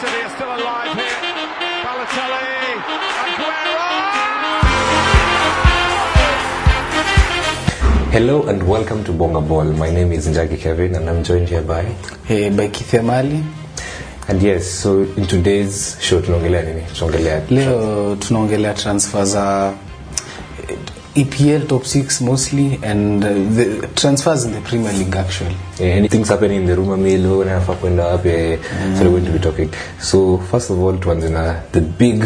City are still alive here. Balotelli, Aguero! Hello and welcome to Bonga Ball. My name is Njagi Kevin and I'm joined here by. Hey, by Keith Amali. And yes, so in today's show tunaongelea nini? Tunaongelea leo tunaongelea transfer za eh, EPL top six mostly and uh, the transfers in the Premier League actually. Yeah, anything's happening in the rumor mill, wewe unafaa kwenda wapi? mm. So we're going to be talking. So first of all tuanze na the big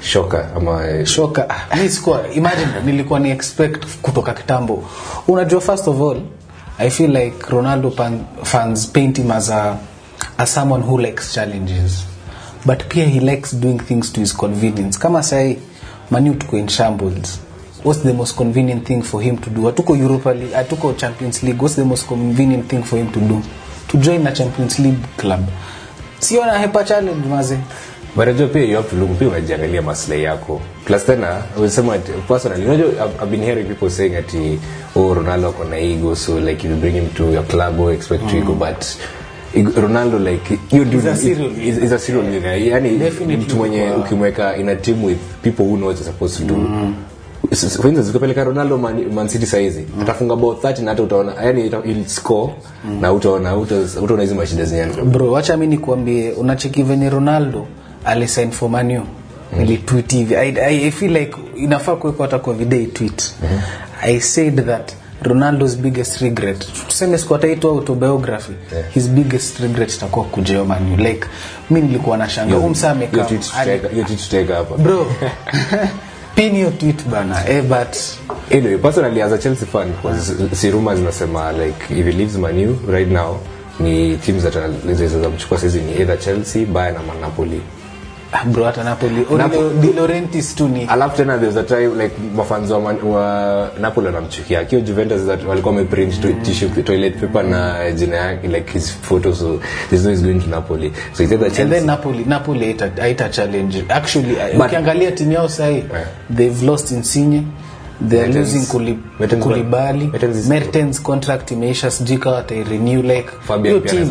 shocker ama eh, Shoka, ah, mi sikuwa imagine nilikuwa ni expect kutoka kitambo. Unajua first of all I feel like Ronaldo pan, fans paint him as a as someone who likes challenges. But pia he likes doing things to his convenience. Kama sai Manu tuko in shambles. What's the most convenient thing for him to do? Hatuko Europa League, hatuko Champions League. What's the most convenient thing for him to do? To join a Champions League club. Sio na hepa challenge maze. but pia you have to look pia unajiangalia maslahi yako plus tena usema ati personally unajua I've, I've been hearing people saying ati oh Ronaldo ako na ego so like if you bring him to your club or expect mm. to ego but Ronaldo like you do He's a serial is, is a serial winner yani mtu mwenye ukimweka in a team with people who know what they're supposed to do S- ukipeleka ronaldo man, man city saizi mm. atafunga about 30 na hata utaona yani il score mm. na utaona utaona hizi mashida zenyewe bro wacha mimi nikuambie unacheki venye ronaldo alisign for manu mm. nilitweet hivi I, I, i feel like inafaa kuwekwa hata kwa video tweet mm-hmm. i said that ronaldos biggest regret tuseme siku ataitwa autobiography Yeah. his biggest regret itakuwa kujeo manu like mi nilikuwa na shanga umsa hapa bro pin your tweet bana eh, but anyway personally as a chelsea fan because si rumors zinasema like if he leaves manu right now ni teams that zinaweza mchukua saizi ni either chelsea bayern ama napoli ah, bro hata napoli. Napo- Di Laurentiis tu ni. Alafu tena there's a time like mafanzo wa, Man- wa napoli wanamchukia. Akiwa juventus that walikuwa wameprint to, tissue toilet paper na jina yake like his photo so there's no he's going to napoli. So he said that and then napoli napoli haita- challenge. Actually ukiangalia timu yao sahii Yeah. they've lost insigne they're Mertens- losing Mertens- kulibali Mertens mertens contract imeisha sijui kawa watairenew like hiyo team-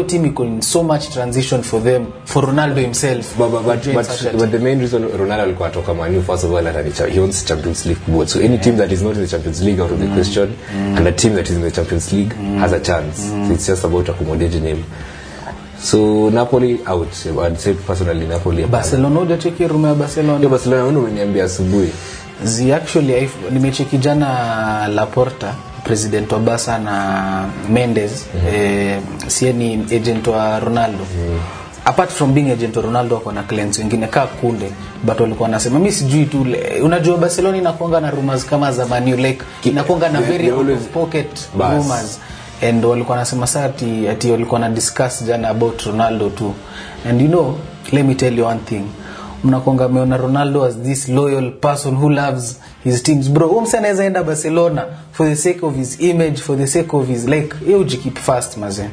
eh, team iko in so much transition for them for ronaldo himself But, but, but, but, but the main reason Ronaldo alikuwa atoka Manu first of all hata cha- he wants Champions League football. So any team that is not in the Champions League out of the question and a team that is in the Champions League has a chance. So it's just about accommodating him. So Napoli out. I'd say personally Napoli. barcelona ujacheki rume ya barcelona Hiyo Barcelona wewe umeniambia asubuhi. Zi actually nimecheki jana laporta president wa basa na mendes mm-hmm. eh, sie ni agent wa ronaldo. Mm-hmm. apart from being agent wa ronaldo wako na clients wengine kaa kunde but walikuwa wanasema mi sijui tu unajua barcelona inakuanga na rumors kama za manu like inakuanga na very out of pocket rumors. And walikuwa wanasema saa ati, ati walikuwa na discuss jana about ronaldo tu. And you know let me tell you one thing mnakonga ameona ronaldo as this loyal person who loves his teams bro mse anaweza enda barcelona for the sake of his image for the sake of his like hiyo ujikeep fast mazen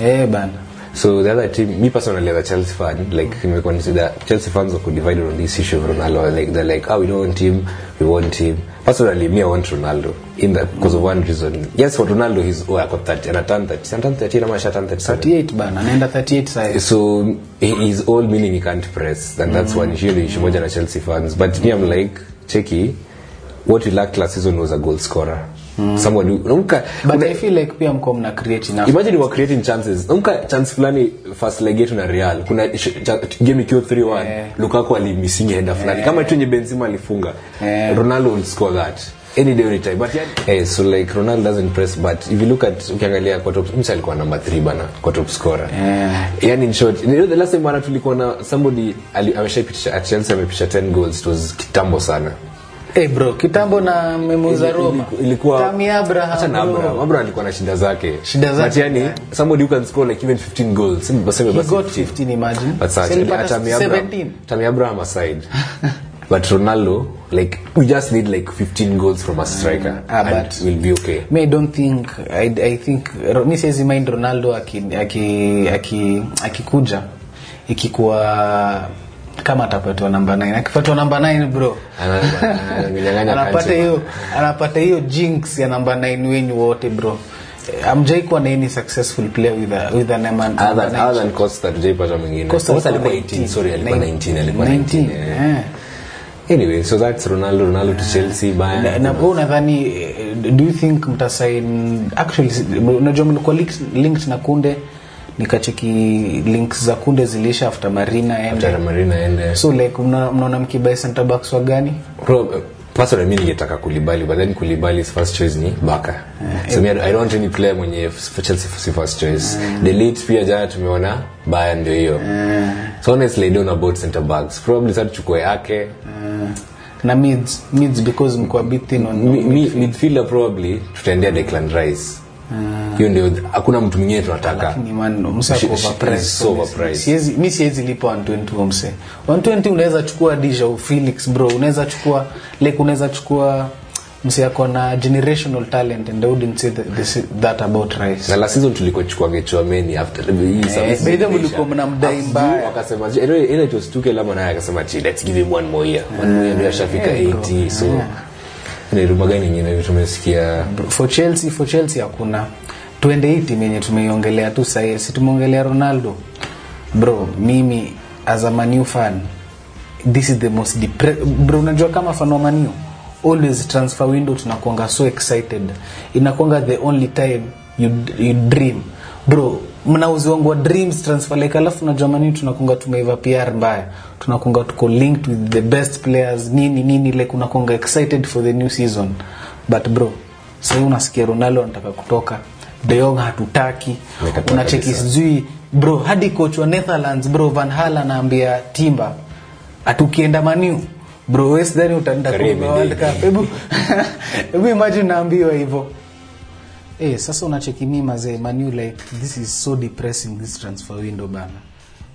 eh bana So the other team, me personally as a Chelsea fan, like mm. consider Chelsea fans are divided on this issue of Ronaldo. Like they're like, oh, we don't want him, we want him. Personally, me I want Ronaldo in the, because of one reason. Yes, for Ronaldo, he's oh, got 30 and I turned 30. I turned 30 ama turn 37. 38 bana anaenda 38 sasa So he- he's all meaning he can't press, and that's mm. one issue. Issue moja na Chelsea fans. But me, I'm like, Cheki, what you lacked last season was a goal scorer. Someone who, Unka, but i feel like pia mko mna create enough imagine you creating chances. Umka chance fulani first leg yetu na real. Kuna game ikiwa 3-1 Eh. lukaku alimisingi henda fulani. Kama tu yenye benzima alifunga Eh. ronaldo will score that. Any day any time. But yeah, hey, so like ronaldo doesn't press but if you look at ukiangalia kwa top msa alikuwa number 3 bana kwa top scorer. Eh. yani in short you know, the last time bana tulikuwa na somebody ameshaipitisha at chelsea amepitisha 10 goals. It was kitambo sana Eh bro kitambo na memuza Roma. Iliku- ilikuwa Tammy Abraham, Acha na. Abraham. Abraham alikuwa na shida zake. Shida zake, but yani somebody who can score like even 15 goals. Sema he basi got 15 15 imagine. But Si Tammy Abraham. Tammy Abraham aside. But Ronaldo like we just need like 15 goals from a striker Ah, and but- we'll be okay. me I don't think I, I think mi siwezi mind Ronaldo akikuja aki, aki, akikuja. Ikikuwa kama atapatiwa namba 9 akipatiwa namba 9 bro anapata hiyo anapata hiyo jinx ya namba 9 wenyu wote bro amjai kuwa na any successful player with a, with an eman- Other other than Costa, tujaipata mwingine Costa alikuwa alikuwa 18 sorry alikuwa 19. 19 alikuwa 19 eh. eh. anyway so that's ronaldo ronaldo to chelsea Bayern. na wewe unadhani eh, do you think mtasign actually unajua mlikuwa linked na kunde nikacheki links za kunde ziliisha after marina ende. Marina ende. So like mna- mnaona mkibai center backs wa gani Pro- personally mimi ningetaka kulibali but then kulibali's first choice ni baka. So me, i don't want any player mwenye chelsea si first choice. Delete pia jana tumeona baya ndio hiyo. So honestly i don't know about center backs probably sasa tuchukue yake. Na mids mids because mko a bit thin on Mi- mi- midfielder probably tutaendea declan rice hiyo ndio hakuna mtu mwingine tunataka. Mi siwezi lipa 120 huo mse 120 unaweza chukua disha felix bro. Unaweza chukua like unaweza chukua mse ako na generational talent and I wouldn't say that, this, that about rice. Na la season tulikochukua gechuameni after hii by the mlikuwa mnamdai mbaya. akasema ile ile it was Tuchel lama naye akasema let's give him one more year. One more year ndio ashafika Eh, 80 so ni ruma gani nyingine tumesikia? For chelsea for chelsea hakuna. Tuende hii timu yenye tumeiongelea tu sahii si tumeongelea ronaldo? Bro mimi as a manu fan this is the most depre- bro unajua kama fan wa manu always transfer window tunakuanga so excited. Inakuanga the only time you, you dream. Bro mnauziwangwa dreams transfer like alafu na Germany tunakunga tumeiva pr mbaya. Tunakunga tuko linked with the best players nini nini like unakunga excited for the new season. But bro sasa unasikia ronaldo anataka kutoka. Deong hatutaki. Unacheki sijui bro hadi coach wa netherlands bro van hal anaambia timba atukienda maniu bro wesdhani utaenda kwa World Cup. hebu hebu imagine naambiwa hivyo Eh, sasa unacheki mi mazee manu like this is so depressing this transfer window bana.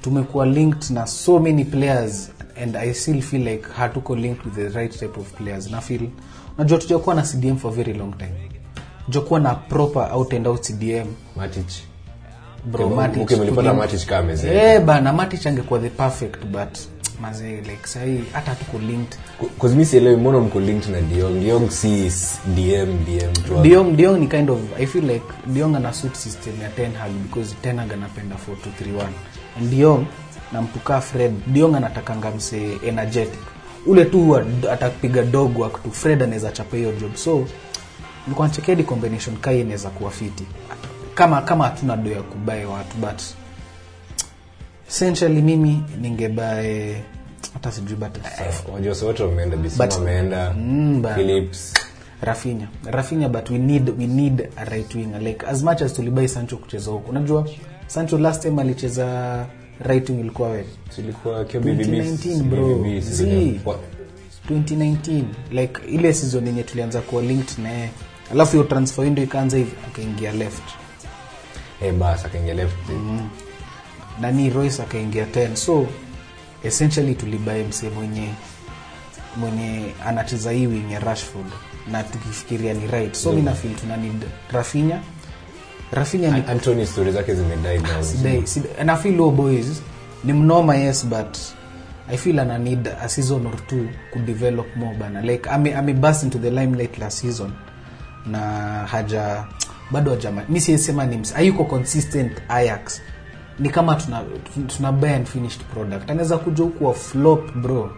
Tumekuwa linked na so many players and i still feel like hatuko linked with the right type of players. Na feel unajua tujakuwa na cdm for very long time. Tujakuwa na proper out and out cdm Matic. Bro Matic okay, mlipata Matic kama amezeeka. eh bana Matic angekuwa the perfect but mazee like sahii hata tuko linked. Cause mi sielewi mbona mko linked na Diong Diong si DM DM tu. Diong, Diong ni kind of I feel like Diong ana suit system ya Ten Hag because Ten Hag anapenda 4231 and Diong na mtu Fred. Diong anatakanga mse energetic. Ule tu atapiga dog work tu Fred anaweza chapa hiyo job. So nilikuwa combination kai inaweza kuwa fiti. Kama kama hatuna do ya kubae watu but essentially mimi ningebae hata sijui but Wajua so wote wameenda Mm, Rafinha. Rafinha but we need we need a right winger. Like as much as tulibai Sancho kucheza huko. Unajua Sancho last time alicheza right wing ilikuwa wewe silikuwa kio BVB 2019 bro. Z. 2019 like ile season yenye tulianza kuwa linked na yeye. Alafu hiyo transfer window ikaanza hivi akaingia left. Eh bas akaingia left nani Royce akaingia 10 so essentially tulibae mse mwenye mwenye anacheza hii wing ya Rashford. Na tukifikiria ni right. So mi nafeel tuna need Rafinha. Rafinha ni Anthony story zake zimedai down sidai sidai- I feel low boys. Ni mnoma yes but I feel ana need a season or two kudevelop more bana. Like ame, ame burst into the limelight last season. Na haja bado hajama mi siyesema ni hayuko consistent Ajax ni kama tuna, tuna buy and finished product. Anaweza kuja huku wa flop bro.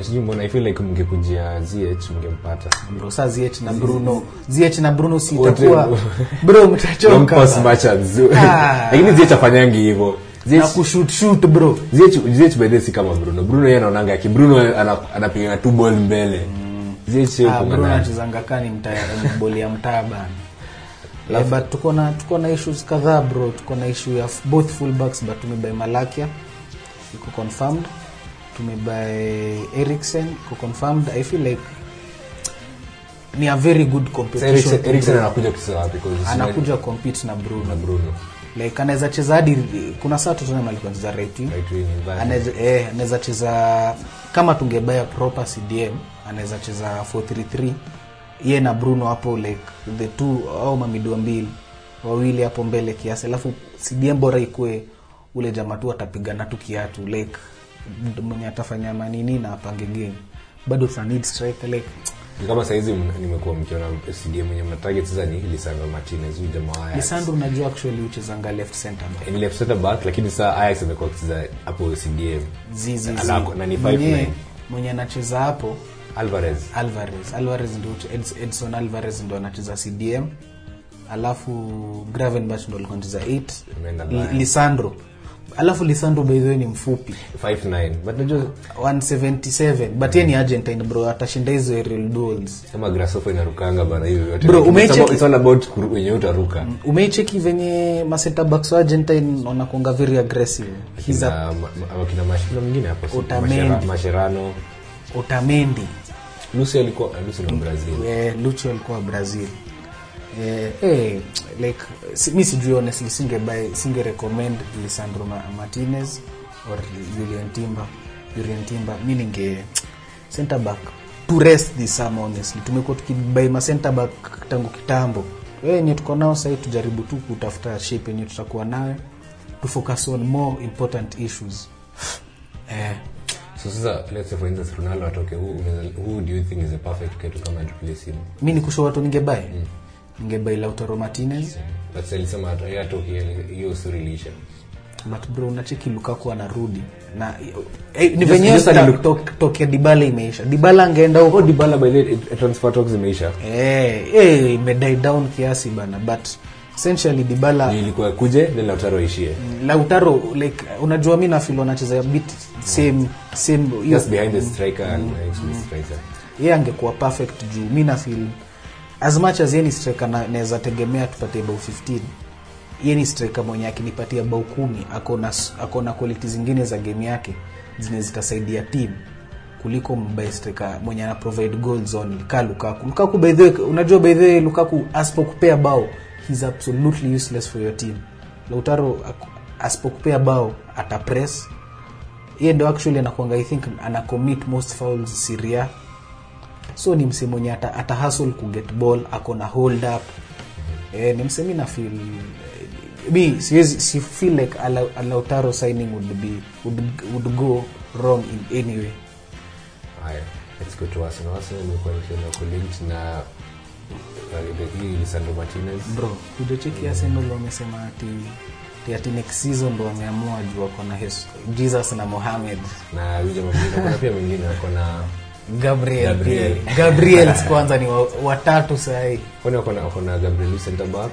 Sijui mbona i feel like mngekujia zh mngempata. Bro saa zh na bruno. Zh na bruno si itakuwa bro. Don't mtachoka. Pass much as Ah. lakini zh afanyangi hivyo. Na kushoot shoot bro. Zh by the si kama bruno. Bruno yeye anaonanga ki bruno ana- anapiga tu ball mbele. Zh Ah, Bruno anachezanga kani mtaa boli ya mtaa bana Eh, but tuko na tuko na issues kadhaa bro. Tuko na issue ya both fullbacks but tumebuy malakia. Iko confirmed. Tumebuy eriksen iko confirmed. I feel like ni a very good competition Eriksen- anakuja kucheza wapi? Anakuja compete na bruno. na bruno. Like anaweza cheza hadi kuna saa tottenham alikuwa anacheza right wing. Anaweza eh, anaweza cheza kama tungebaya proper cdm anaweza cheza 433 ye na bruno hapo like the two au mamidua mbili wawili hapo mbele kiasi. Alafu cdm bora ikue ule jamaa tu atapigana tu kiatu like mwenye atafanya manini na apange game. Bado tuna need striker like kama saizi nimekuwa mkiona cdm mwenye mnatarget sasa ni lisandro martinez huyu jamaa lisandro unajua actually uchezanga left center back. Ni left center back lakini saa ayax amekuwa akicheza hapo cdm zizi na ni 5 mwenye anacheza hapo alvarez. Alvarez. Alvarez ndo edson alvarez ndo anacheza cdm alafu gravenbach ndo alikuwa anacheza 8 Ameenda Li- Bayern. lisandro. Alafu lisandro by the way ni mfupi. 59 but najua 177 but ye ni argentine bro. Atashinda hizo real duels. Kama grasshopper inarukanga bana hiyo yote. Bro, umecheki it's all about wenye utaruka. Umecheki venye masenta backs wa argentine wanakuanga very aggressive. He's a Kina ma- ma- wakina Mash- kuna mwingine hapo si- Otamendi. Lucy alikuwa ah, lucy ni brazil. Eh, lucho alikuwa brazil. Eh, eh, like si, mi sijui honestly singe buy singe recommend Ma- martinez or julian timber julian timber. Mimi ninge center back to rest this summer honestly. Tumekuwa tukibai ma center back tangu kitambo. Wenye tuko nao sasa, tujaribu tu kutafuta shape yenye tutakuwa nayo to focus on more important issues. Eh, so sasa let's say for instance ronaldo atoke who, who do you think is a perfect guy to come and replace him? Mi nikusho watu ningebai ningebai lautaro martinez. But sasa alisema ata- yeye atoke hiyo story iliisha. But bro unacheki lukaku anarudi. Na eh, ni venyewe sasa tokea dibala imeisha. Dibala angeenda huko. Oh dibala by the transfer talks imeisha. eh, eh, imedie down kiasi bana but essentially dibala ilikuwa kuje then lautaro ishie lautaro like unajua mimi na feel wanacheza a bit same same hiyo- just behind the striker and mm, striker. Yeye angekuwa perfect juu mimi na feel as much as yeye ni striker na- naweza tegemea tupatie bao 15 yeye ni striker mwenye akinipatia bao kumi akona akona quality zingine za game yake zenye zitasaidia team kuliko mbae striker mwenye ana provide goals only. Ka lukaku. Lukaku by the way unajua by the way lukaku asipokupea bao he's absolutely useless for your team. Lautaro asipokupea bao atapress ye ndo actually anakuanga i think ana commit most fouls syria so ni msee mwenye ata, ata hustle kuget ball ako na hold up. E, ni msee mi na feel mi siwezi si feel like a, lautaro signing would be would, would go wrong in any way. Haya it's good to arsenal. Arsenal imekuwa ikienda kulinked na uh, the- hii lisandro martinez. Bro kujacheki arsenal wamesema ati ati- next season ndo wameamua juu wako na Jes- jesus na mohamed. Na jamaa mwingine kuna pia mwingine wako na gabriel Gabriel. gabriel kwanza ni wa- watatu sahii kwani wako na wako na gabriel center back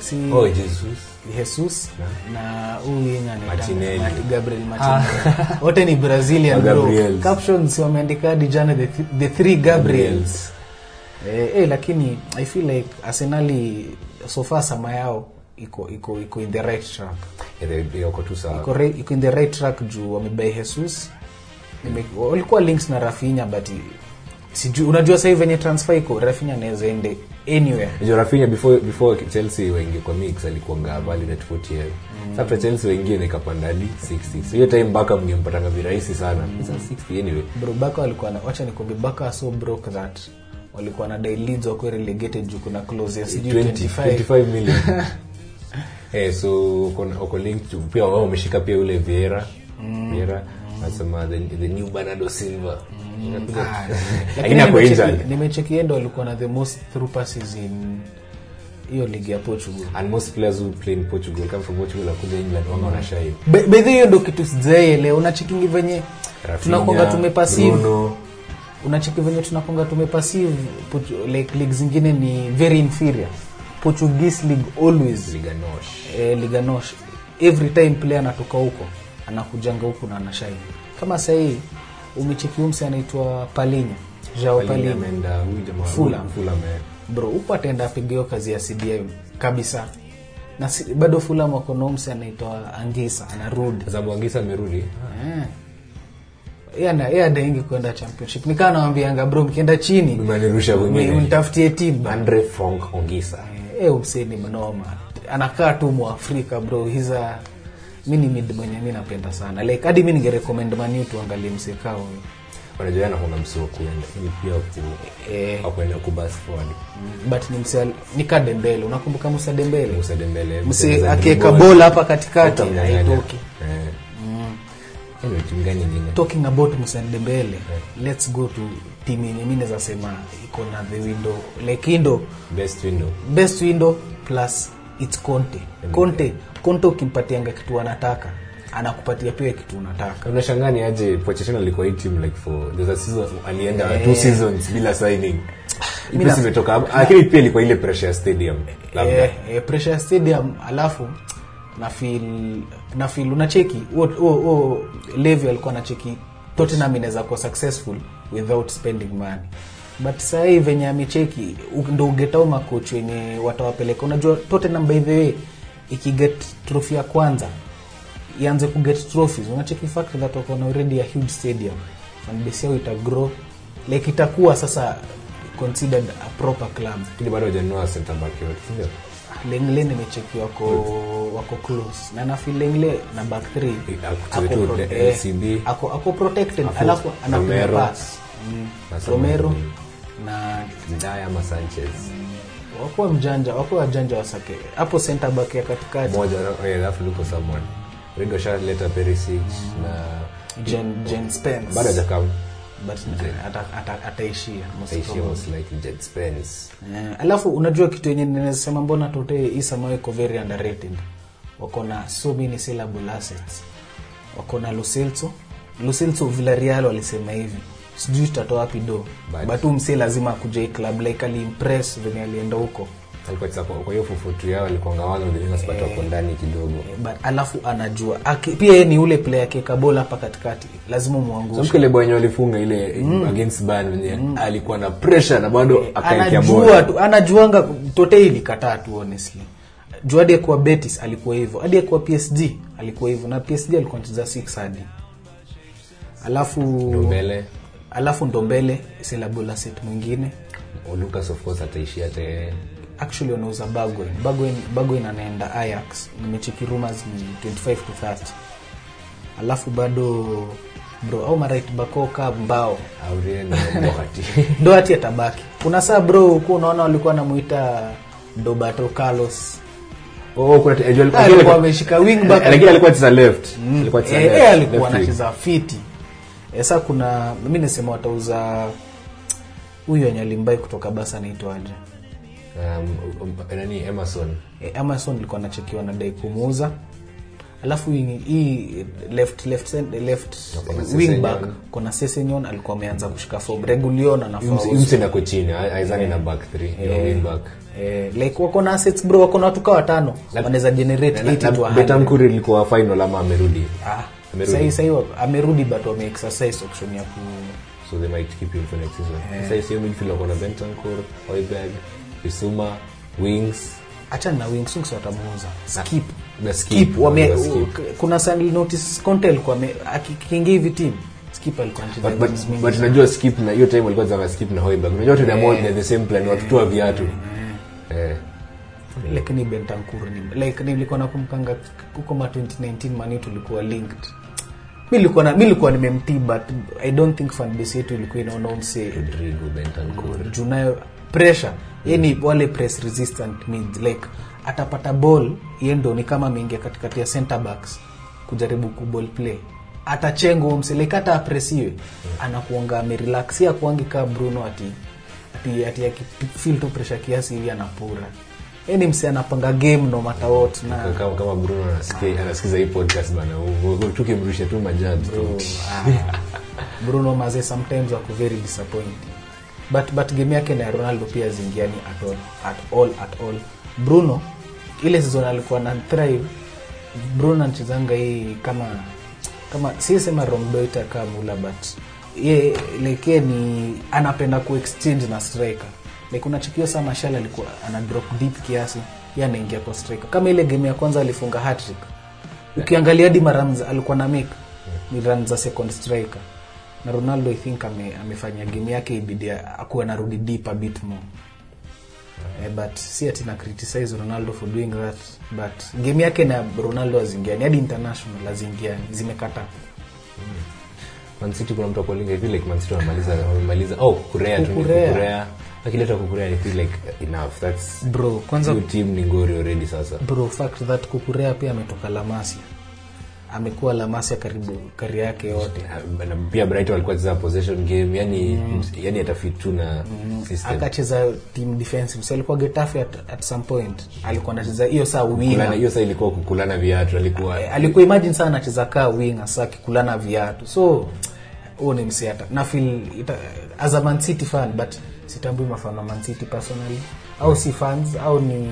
si oh jesus. Jesus na? huyu yenye anaitwa gabriel martinelli. Wote ni brazilian bro. Captions wameandika hadi jana the, th- the three gabriels eh, eh, lakini i feel like arsenali sofa sama yao iko iko iko in the right track Yeah, tu sawa iko, iko in the right track juu wamebai jesus walikuwa links na rafinya but sijui unajua sahii venye transfer iko rafinya anaweza ende anywhere Rafinha before before Chelsea wengi kwa mix alikuanga valued at 40 m. Sasa after Chelsea wengine ikapanda hadi 60. So hiyo time baka mngempatanga virahisi sana. mm. 60 anyway. bro baka alikuwa na wacha nikwambie baka so broke that walikuwa na dai wakuwa relegated juu kuna clause ya sijui 25 25 million. eh so uko linked to pia wao wameshika pia ule Vieira. Vieira nasema the, the new Bernardo Silva. Inakuja- Ah, Lakini lakini ako nimecheki- injured. nimecheki endo walikuwa na the most through passes in hiyo ligi ya portugal And most players who play in Portugal come from Portugal akuja England wanga wanashine. Be- bedhi hiyo ndo kitu sijaelewa unachikingi venye tunakonga tumepasive Bruno, unacheki venye tunakonga tumepasive like league zingine ni very inferior. Portuguese league always liganosh eh, liganosh every time player anatoka huko anakujanga huku na anashaini kama sahii umecheki umse anaitwa palinya jao palinya eh. bro upo ataenda apiga kazi ya cdm kabisa. Na si, bado fula mwakonomse anaitwa angisa anarudi. Sababu Angisa amerudi. Eh. Yeye ingi kwenda championship. Nikaa nawambianga bro mkienda chini mtafutie timu. Andre Frank Ongisa. E, umseni mnoma. Anakaa tu mwafrika bro. Hiza mi ni mid mwenye mi napenda sana. Like hadi mi ningerekomend maniu tuangalie msekaa huyo unajua msi kuenda. Pia Eh. ku forward but ni mse nika dembele. Unakumbuka musa dembele? Musa Dembele mse akiweka bola hapa katikati haitoki anyway gani nyingine. Talking about musa dembele let's go to timu yenye mi naweza sema iko na the window like window best window. Best window plus its conte. Conte conte ukimpatianga kitu anataka anakupatia pia kitu unataka. Unashangani aje Pochettino alikuwa hii team like for there's a season alienda two seasons bila signing. Imetoka lakini pia ilikuwa ile pressure ya stadium labda. yeah, yeah, pressure stadium alafu na feel na feel unacheki. Huo- Levy alikuwa anacheki. Tottenham inaweza kuwa successful without spending money. But saa hii venye amecheki ndo ugetao makoch wenye watawapeleka. Unajua Tottenham by the way ikiget trophy ya kwanza ianze kuget trophies. Unacheki fact that wako na already a huge stadium. Fanbase yao itagrow like itakuwa sasa considered a proper club. Lakini bado hajanunua center back yote lengle nimecheki wako wako close. Na nafi lengle na back 3 ako pro- eh, ako ako protected alafu anapiga Romero. pass. Mm. Na Romero Samuel. na Ndaya ama Sanchez. Wakuwa mjanja wakuwa wajanja wasake hapo center back ya katikati. Moja eh, alafu luko someone. Redo shaleta Perisic na Jen, Jen Spence. Bado hajakam but ata- ata- ataishia Eh, alafu unajua kitu yenye ninasema mbona tote Isamayo iko very underrated? Wako na so many syllable assets. Wako na lusilso lusilso Villarreal walisema hivi sijui tutatoa wapi do But- but huyu lazima akuja club like aliimpress venye alienda huko alikuwa cheza kwa kwa hiyo fufutu yao alikuwa winners ndani kidogo. But alafu anajua. Aki, pia yeye ni ule player akieka bola hapa katikati. Lazima umwangushe. Samke ile bwenye walifunga ile against Bayern wenye alikuwa na pressure na bado akaekea bola tu anajuanga tote ilikataa tu honestly. Juu hadi akuwa betis alikuwa hivyo hadi akuwa psg alikuwa hivyo na psg alikuwa anacheza 6 hadi. Alafu mbele alafu ndo mbele selabula set mwingine. Lucas of course ataishia yeye actually wanauza bagwen bagwen bagwen anaenda ayax nimecheki rumors ni 25 to 30 alafu bado bro au marit bakoka mbao. Doherty ndo hati. Atabaki. Kuna saa bro huku unaona walikuwa namuita dobato carlos. Oh kuna ajua alikuwa alikuwa ameshika wing back. lakini alikuwa cheza left. Alikuwa cheza Eh, left eh, alikuwa anacheza fiti. Sasa sa kuna mi nasema watauza huyu wenye kutoka basa anaitwaje um, um, nani Emerson? E, Amazon ilikuwa anachekiwa na dai kumuuza. Alafu hii- left left left wing back kuna Sesenyon alikuwa ameanza kushika form Regulion anafaa chini aizani na back 3 yeah. wing back. eh, like wako na assets bro wako na watu kaa watano. Wanaweza generate 80 to 100 Betancur ilikuwa final ama amerudi? Ah Amerudi. sahi sahi amerudi but wame exercise option ya ku so they might keep him for next season. Sasa sio midfield wako na Bentancur Højbjerg Bissouma wings. Achana na wings wings watamuuza. Skip. na Skip, skip wame Skip. kuna sandal notice Conte kwa ame- hivi team skip alikuwa anacheza but but but unajua skip na hiyo time alikuwa zama skip na Hoiberg. Unajua wote yeah. moja the same plan watu wa viatu. Eh. Lakini Bentancur ni like nilikuwa nakumkanga huko ma 2019 mani tulikuwa linked. Mi nilikuwa na mi nilikuwa nimemtii but i don't think fan base yetu ilikuwa inaona umse Rodrigo Bentancur. Juu nayo pressure yani wale press resistant means like atapata ball yeye ndo ni kama ameingia katikati ya center backs kujaribu kuball play. Atachenga huo mse like hata apresiwe anakuanga amerelax si akuangi kaa bruno ati ati ati akifeel tu pressure kiasi hivi anapura yani mse anapanga game no matter what na kama kama Bruno anasikia anasikiza hii podcast bana tukimrusha tu majaji tu. Ah, bruno maze sometimes wako very disappointing but but game yake na ronaldo pia zingiani at all at all at all. Bruno ile season alikuwa na thrive. Bruno anachezanga hii kama kama si sema romdoita kamula but ye like ni anapenda kuexchange na striker. Like unachukia sana mashal alikuwa ana drop deep kiasi ye anaingia kwa striker. Kama ile game ya kwanza alifunga hatrick ukiangalia hadi maramza alikuwa na make ni run za second striker na ronaldo i think ame, amefanya game yake ibidi akuwa narudi deep a bit more. Eh, but si ati na criticize ronaldo for doing that but game yake na ronaldo azingiani hadi international azingiani zimekata. City kuna mtu akualinga hivi like Man wamemaliza wamemaliza. Oh kurea tu akileta kukurea I feel like enough. That's bro kwanza team ni ngori already sasa. Bro fact that kukurea pia ametoka la masia amekuwa lamasia karibu kari yake yote. Na pia brighton alikuwa cheza possession game yani yani atafit tu na system. Akacheza team defensive. So alikuwa getafe at, at some point. Alikuwa anacheza hiyo saa winga hiyo saa ilikuwa kukulana viatu alikuwa Eh, alikuwa imagine sana anacheza kaa winga saa kikulana viatu. So huo ni msiata na feel ita, as a man city fan but sitambui mafano man city personally. Au si fans au ni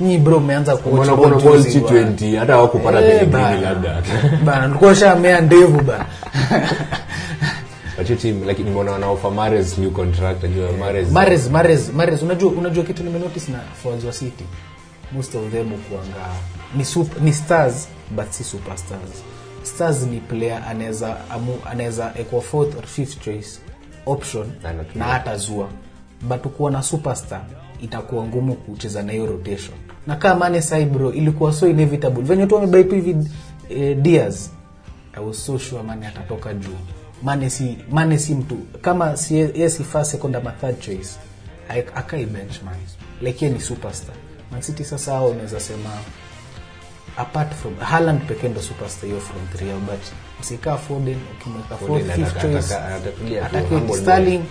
nyi bro mmeanza kuwatch Umeona ball kuna ball juzi bwana. T20 hata hawakupata Eh, Pellegrini bana. labda. Bana ulikuwa ushamea ndevu bana. Unajua unajua kitu nimenotice na forwards wa City? Most of them kuanga ni super, ni stars but si superstars. Stars ni player anaweza anaweza ekwa fourth or fifth choice option na hata zua. But ukuwa na superstar itakuwa ngumu kucheza na hiyo rotation. Na kama Mane sai bro ilikuwa so inevitable. Venye tu wamebai PV eh, Diaz I was so sure Mane atatoka juu. Mane si Mane si mtu kama si yeye si first second ama third choice akai bench man like yeye ni superstar. Man City sasa hao unaweza sema apart from Haaland pekee ndo superstar hiyo from three but msikaa Foden ukimweka fourth fifth choice humble Sterling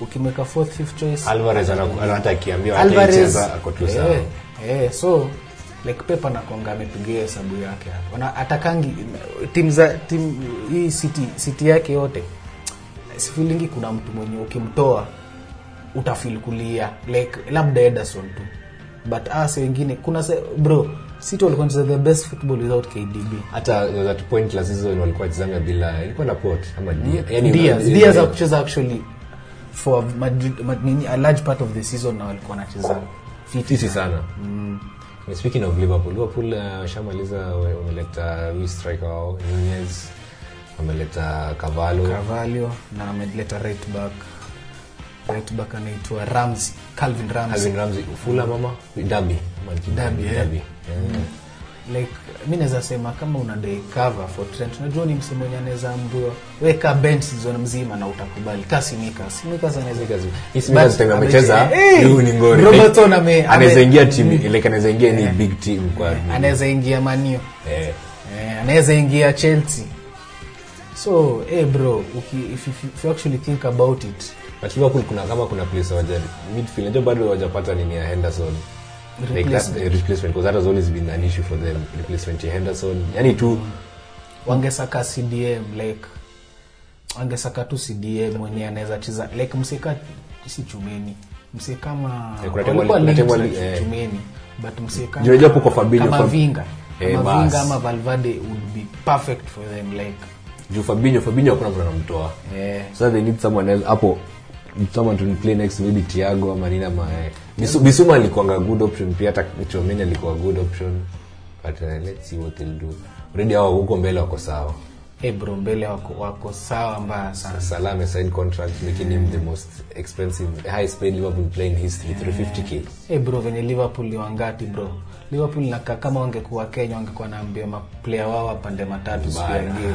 ukimweka fourth fifth choice. Alvarez anataka akiambiwa Alvarez. ako tu sawa. eh, eh, so like Pepe na Konga amepigia hesabu yake hapo. Na atakangi timu za timu hii city city yake yote sifilingi kuna mtu mwenye ukimtoa utafil kulia like labda Ederson tu. But as wengine kuna se, bro City walikuwa wanacheza the best football without KDB hata that point last season walikuwa wachezanga bila ilikuwa na Port ama Dia- yani Diaz yani- Diaz hakucheza actually for Madrid, Madrid, a large part of the season na walikuwa wanacheza fiti sana. Mm. speaking of liverpool liverpool uh, washamaliza uh, wameleta huyu striker wao nunez wameleta cavalo Carvalho na ameleta right back. Right back anaitwa Ramsey Calvin Ramsey. Calvin Ramsey. Fula mama dabi Derby, eh. Like mi naweza sema kama una day cover for Trent unajua ni msimu wenye anaweza ambiwa weka bench season mzima na utakubali. Ka Simikas Simikas anaweza But amecheza Eh, huyu ni ngori. Robertson ame- anaweza ingia team like anaweza ingia ni big team kwa anaweza ingia manio eh. Eh, anaweza ingia Chelsea. So hey bro uki, if, if, if you actually think about it. But liverpool kuna kama kuna place waja midfield najua bado hawajapata nini ya henderson like replacement because that has always been an issue for them. Replacement ya henderson. Yani tu wangesaka cdm like wangesaka tu cdm mwenye anaweza cheza. Like mseka si chumeni. Mse kama Eh, eh. chumeni. But mse kama vinga. Eh, kama vinga ama valverde would be perfect for them like. Juu fabinho fabinho hakuna mtu anamtoa. Yeah. so they need someone else. Hapo someone to play next maybe tiago ama nini ama eh. Bisu- bisuma alikuanga good option pia hata chomeni alikuwa good option. But uh, let's see what they'll do. Already hao huko mbele wako sawa. Hey bro mbele wako, wako sawa mbaya sana. Salame amesign contract making him the most expensive highest paid Liverpool player in history 350k hey bro venye liverpool wangati bro? Liverpool naka kama wangekuwa kenya wangekuwa naambia maplayer wao wapande matatu siangie ya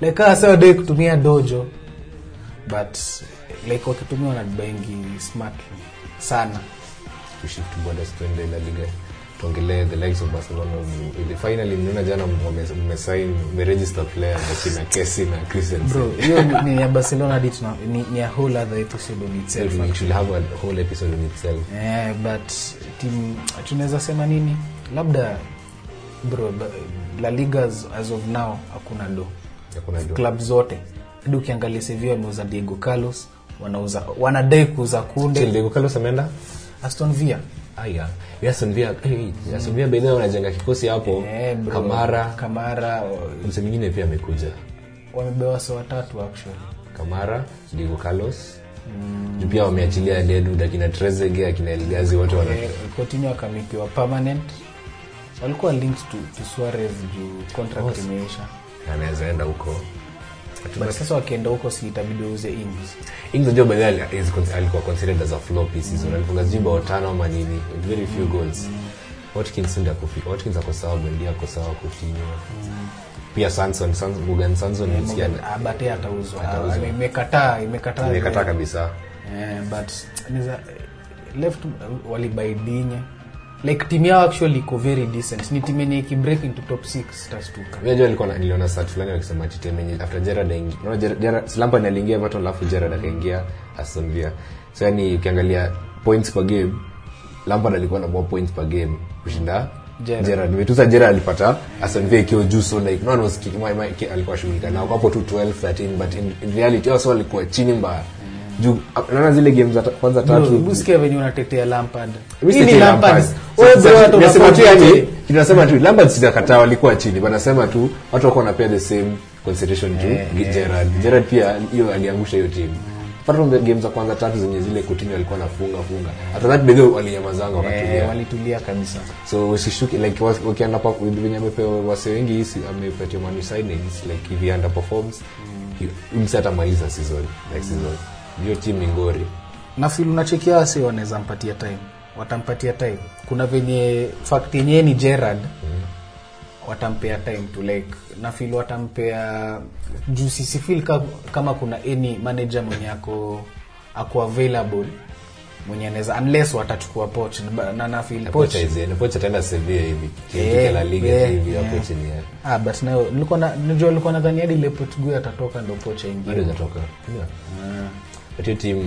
like kaa sawa dai kutumia dojo. But like wakitumia wanabaingi smart sana tushift borders tuende la liga. Tuongelee the likes of barcelona. Ile finally mnaona jana mmesign mmeregister player wakina kesi na christensen bro hiyo ni, ya barcelona hadi tuna- ni, ni a whole other episode on itself. We should have a whole episode on itself. Yeah but team tunaweza sema nini? Labda bro la liga as, of now hakuna do hakuna do club zote. Hadi ukiangalia sevilla wameuza diego carlos wanauza wanadai kuuza kunde. Diego Carlos ameenda aston villa. Aya Aston Villa hey, Aston Villa by wanajenga kikosi hapo. Eh, bro. Kamara. Kamara. Mse mwingine pia amekuja. Wamebewa sawa watatu actually. Kamara Diego Carlos. Mm. pia wameachilia Dedu akina Trezeguet akina Elgazi wote wana eh, Coutinho akamikiwa permanent. Walikuwa linked to, to Suarez juu contract imeisha. Anaweza enda huko but sasa wakienda huko si itabidi wauze ings Ings unajua is alikuwa considered as a flop hii season alifunga sijui bao tano ama nini very few goals. Watkins ndio akufika Watkins ako sawa Mendy ako sawa Coutinho. Pia Sanson Sanson Mugan Sanson nilisikia Ah, bate atauzwa. Imekataa imekataa. Imekataa kabisa. Eh, but niza, left walibaidinye like timu yao actually iko very decent. Ni timu yenye ikibreak into top 6 tastuka unajua nilikuwa niliona stat fulani wakisema ati yenye after Gerrard aingi unaona Gerrard- Gerrard- Lampard aliingia Everton alafu Gerrard akaingia Aston Villa. So yani ukiangalia points per game Lampard alikuwa na more points per game kushinda Gerrard. Nimetusa Gerrard alipata Aston Villa ikiwa juu so like no one was kicking my, my, alikuwa shughulika. Nao hapo tu 12 13 but in, in reality also alikuwa chini mbaya juu naona zile game za kwanza tatu venye unatetea lampard. Lampard. Nasema tu yani tunasema tu Lampard sijakataa walikuwa chini. Wanasema tu watu wako wanapea the same concentration to Gerard eh. Gerrard. Gerrard pia hiyo aliangusha hiyo timu apart from the games za kwanza tatu zenye zile Coutinho alikuwa anafunga funga. That bedho walinyamazanga Eh, walitulia kabisa. So usishuki like wakienda pa venye amepewa wase wengi hisi amepatia signings like if he underperforms mm. msi atamaliza season next season hiyo timu ni ngori. Na fil unachekia wase wanaweza mpatia time. Watampatia time. Kuna venye fact yenyewe ni gerard watampea time to like. Na fil watampea juu sisi ka, kama kuna any manager mwenye ako ako available mwenye anaweza unless watachukua poch na na feel poch Sevilla hivi Eh, la liga eh, hivi eh. hapo chini ya ah but nayo nilikuwa na nilikuwa nadhani hadi ile Portugal atatoka ndo pocha bado ndio atatoka yeah. But hiyo team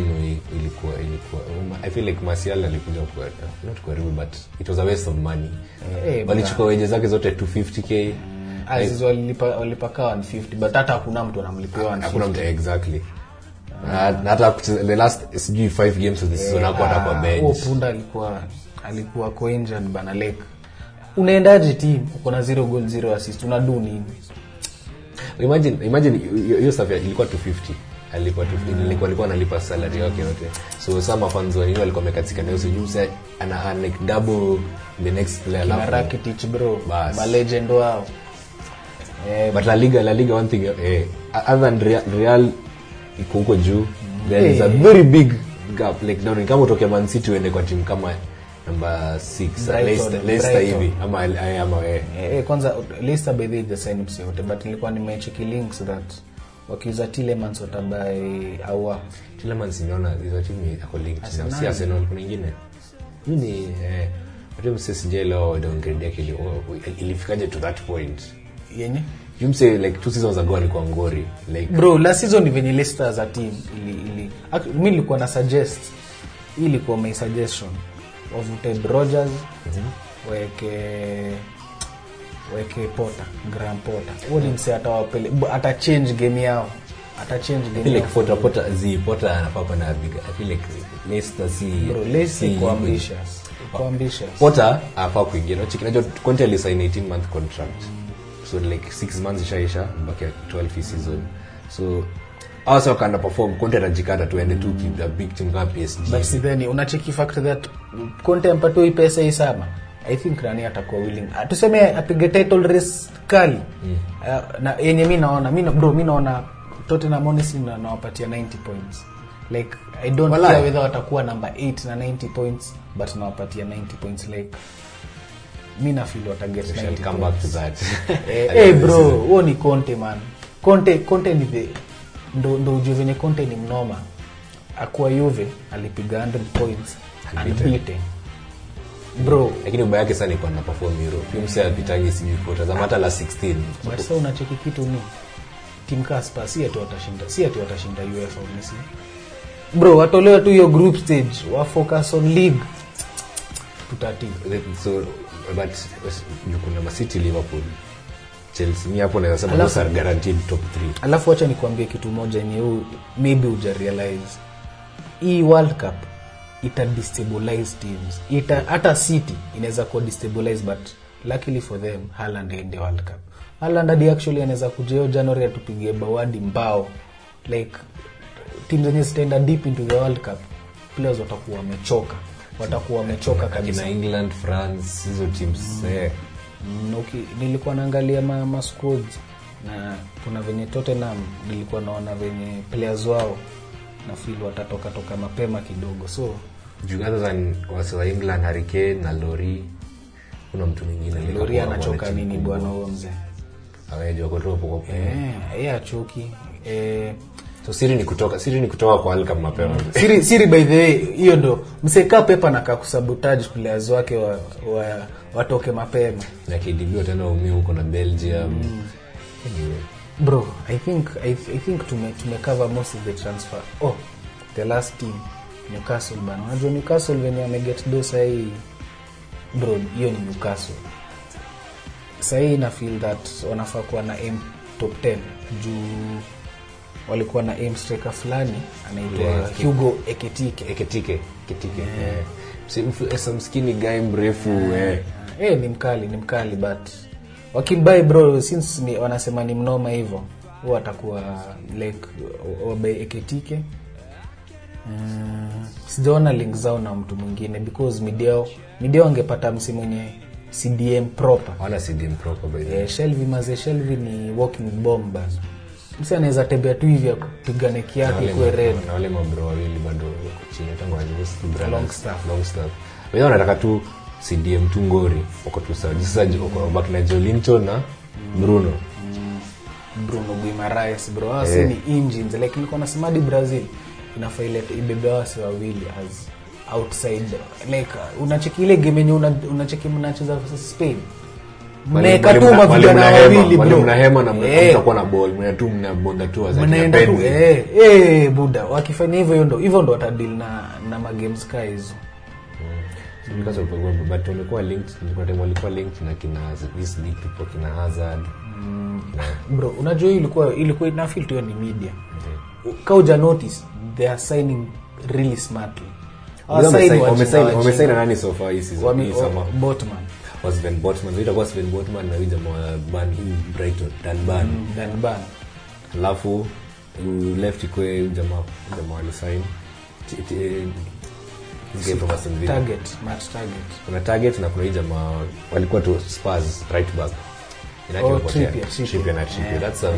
ilikuwa ilikuwa i feel like Martial alikuja kwa not karibu but it was a waste of money. Hey, walichukua weje zake zote 250k Aziz walilipa walipaka 150 but hata hakuna mtu anamlipia 150 hakuna mtu exactly. Na hata the last sijui 5 games of the season hapo hata kwa Ah, bench. huo punda alikuwa alikuwa kwa injured bana lake. Unaendaje team? Uko na zero goal zero assist unadu nini? Imagine imagine hiyo- safari ilikuwa 250 alikuwa 250 ilikuwa alikuwa analipa salary yake yote. So some fans wa nini walikuwa wamekatika nayo sijui msa ana ana double the next player Rakitic bro. Bas. malegend wao. Eh, but la liga la liga one thing eh, other than real, real iko huko juu there is a very big gap like down. Kama utoke man city uende kwa timu kama number 6 leicester leicester hivi ama eh, ama eh. Eh, eh, kwanza Leicester by the way hajasign msi yote but nilikuwa nimecheck links that wakiuza Tillemans watabai aua Tillemans nimeona hizo timu yako linked na si Arsenal. Kuna nyingine. Hii ni eh watu msisije leo downgrade yake ilifikaje to that point? Yenye? You say like two seasons ago alikuwa ngori like bro last season venye Leicester as a team ili, ili mimi nilikuwa na suggest hii ilikuwa my suggestion. Wavute Rogers weke weke Potter Graham Potter. Huo ni mse atawapele ata change game yao. Ata change game yao. Potter Potter zi Potter anafaa kwa na big I feel like Leicester si bro Leicester iko ambitious. Kwa ambitious. Potter afaa kuingia. No chiki najua Conte alisign 18 month contract. So like 6 months ishaisha mpaka 12 hii season. So also wakaenda perform Conte atajikata tuende tu ki- a big team kama PSG but si then unacheki fact that Conte ampatoi pesa hii sana I think nani atakuwa willing. Ah, tuseme apige title race kali na yenye mi naona mi bro mi naona Tottenham honestly na nawapatia 90 points. Like I don't Walai. care whether watakuwa number 8 na 90 points but nawapatia 90 points. Like mi nafil wataget 90 come back to that. Eh, eh, bro huo ni conte man. Conte conte ni the ndo, ndo ujue venye conte ni mnoma. Akuwa yuve alipiga 100 points Unbeaten. Bro. Lakini ubaya yake sana ikuwa naperform Euro pia mse apitangi sijui kutazama hata la 16 but sa unacheki kitu ni tim kaspa si ati watashinda si ati watashinda uefa honestly. Bro watolewe tu hiyo group stage wa focus on league. Tutati. So but kuna masiti liverpool chelsea mi hapo naweza sema those are guaranteed top 3 alafu acha nikwambie kitu moja yenye maybe uja realize hii world cup ita destabilize teams. Ita hata city inaweza kuwa destabilize but luckily for them Haaland ende world cup. Haaland hadi actually anaweza kuja hiyo january atupigie bawadi mbao. Like team zenye zitaenda deep into the world cup players watakuwa wamechoka. Watakuwa wamechoka kabisa. England france hizo teams eh, Mm, nilikuwa naangalia ma, ma squads na kuna venye Tottenham nilikuwa naona venye players wao na feel watatoka toka mapema kidogo. So juu sasa than wa england harikane na lori kuna mtu mwingine Lori anachoka nini bwana huo mzee? Kwa eh achoki eh so siri ni kutoka siri ni kutoka kwa alkam mapema. Siri, siri by the way hiyo ndo. Msekaa pepa na kakusabotage players wake wa, wa, watoke mapema. Na tena umia huko na belgium. Anyway bro i think i, I think tume, tume cover most of the transfer oh the last team newcastle bana unajua newcastle venye ameget do sahii bro hiyo ni newcastle sahii na feel that wanafaa kuwa na m top 10 juu walikuwa na aim striker fulani anaitwa Yeah, hugo eketike eketike ketike yeah. yeah. skinny guy mrefu eh. eh, ni mkali ni mkali but wakimbai bro since ni, wanasema ni mnoma hivyo huwa atakuwa like wabe eketike mm, sijaona link zao na mtu mwingine because midiao midiao angepata msi mwenye cdm proper wana cdm proper by the way. eh, shelvi maze shelvi ni walking bomb bana msi anaweza tembea tu hivi apigane kiatu kuwe red na wale mabro wawili bado chini tangu wajuzi, brothers, Longstaff. Longstaff. Wenyewe wanataka tu cdm tu ngori wako tu sawa. Sasa wako na jolinto na bruno. Bruno guimaraes bro. Si ni engines like nilikuwa nasema hadi brazil inafaa ile ibebe wasi wawili as outside. Like unacheki ile game yenye una- unacheki mnacheza spain? Mnaeka tu mavijana wawili mnahema na Eh, na ball mna tu mnabonda tu mnaenda tu eh, eh, buda wakifanya hivyo ndo hivyo ndo watadili na na magames ka hizo because of but wamekuwa linked kuna time walikuwa linked na kina these big people kina hazard. Na bro unajua ilikuwa tu ni media. Kauja notice they are signing really smartly. Hawasign Wamesign- wajinga wamesign- wajinga. wamesign na nani so far hii season? Hii summer. Botman. Was Sven Botman. Itakuwa Sven Botman na huyu jamaa wa hii Brighton Dan Ban. Dan alafu left ikwe jamaa jamaa walisign target Matt target. Kuna target na kuna hii jamaa walikuwa tu Spurs right back. Inaki Oh, wapotea. Trippier, Trippier. Trippier. Na Trippier. Yeah, That's a-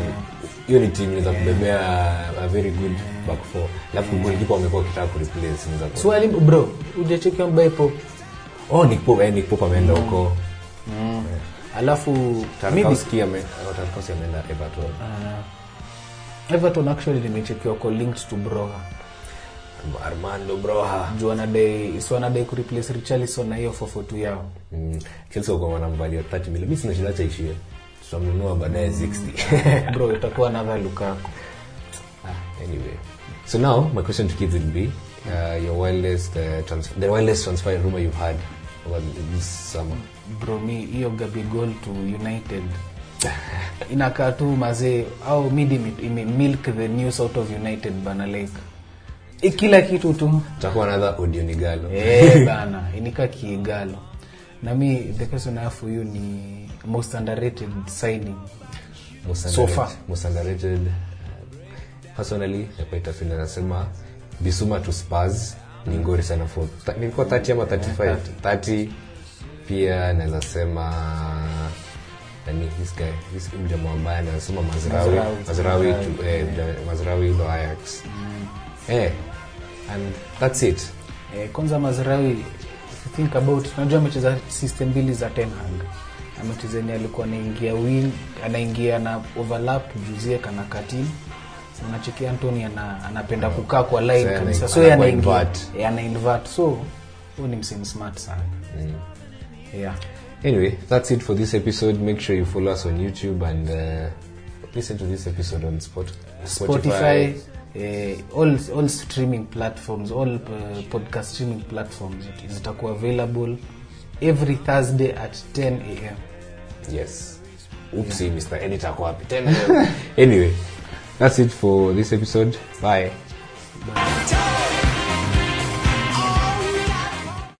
hiyo ni team inaweza kubebea a very good back four. Alafu goalkeeper wamekuwa wakitaka kureplace swali bro ujacheki mbai pop oh Nick Pope eh, Nick Pope ameenda huko. Alafu Tarkowski ame oh, Tarkowski ameenda Everton. Everton actually nimechekiwa ko linked to broha Armando Broha juu wanadai si wanadai kureplace richarlison na hiyo fofotu yao. Mm. Chelsea wako wanamvalia 30 milioni, mimi sina shida cha ishie. Tutamnunua baadaye 60 bro itakuwa another lukaku Ah, anyway. So now my question to kids be uh, your wildest uh, transfer, the wildest transfer rumor you've had over this summer. Bro mi hiyo gabigol to united. Inakaa tu mazee au ime milk the news out of united bana like Eh, kila kitu tu. Takuwa another odionigalo eh bana inika kiigalo. Na mi the person I have for you ni most underrated signing. Most So underrated- far. most underrated uh, personally napaitafil anasema bisuma to spars ni ngori sana for nilikuwa 30 ama 35 30 pia naweza sema nani this guy this mjamaa ambaye anasema mazrawi mazrawi to eh, mazrawi ndo ajax. Eh and that's it. Eh, kwanza mazrawi think about najua amecheza system mbili za ten hag. Amecheza yenye alikuwa anaingia wing anaingia na overlap juzie kana katini unacheki Anthony ana, anapenda kukaa kwa line So, kabisa. so yeye anaingia. ana invert. So huyu ni msini smart sana. Yeah. Anyway, that's it for this episode. Make sure you follow us on YouTube and uh, listen to this episode on Spot- spotify eh, all, all streaming platforms all uh, podcast streaming platforms zitakuwa available every thursday at 10 am Yes. Oopsie, Mr. Editor ako wapi tena leo? anyway, that's it for this episode. Bye. Time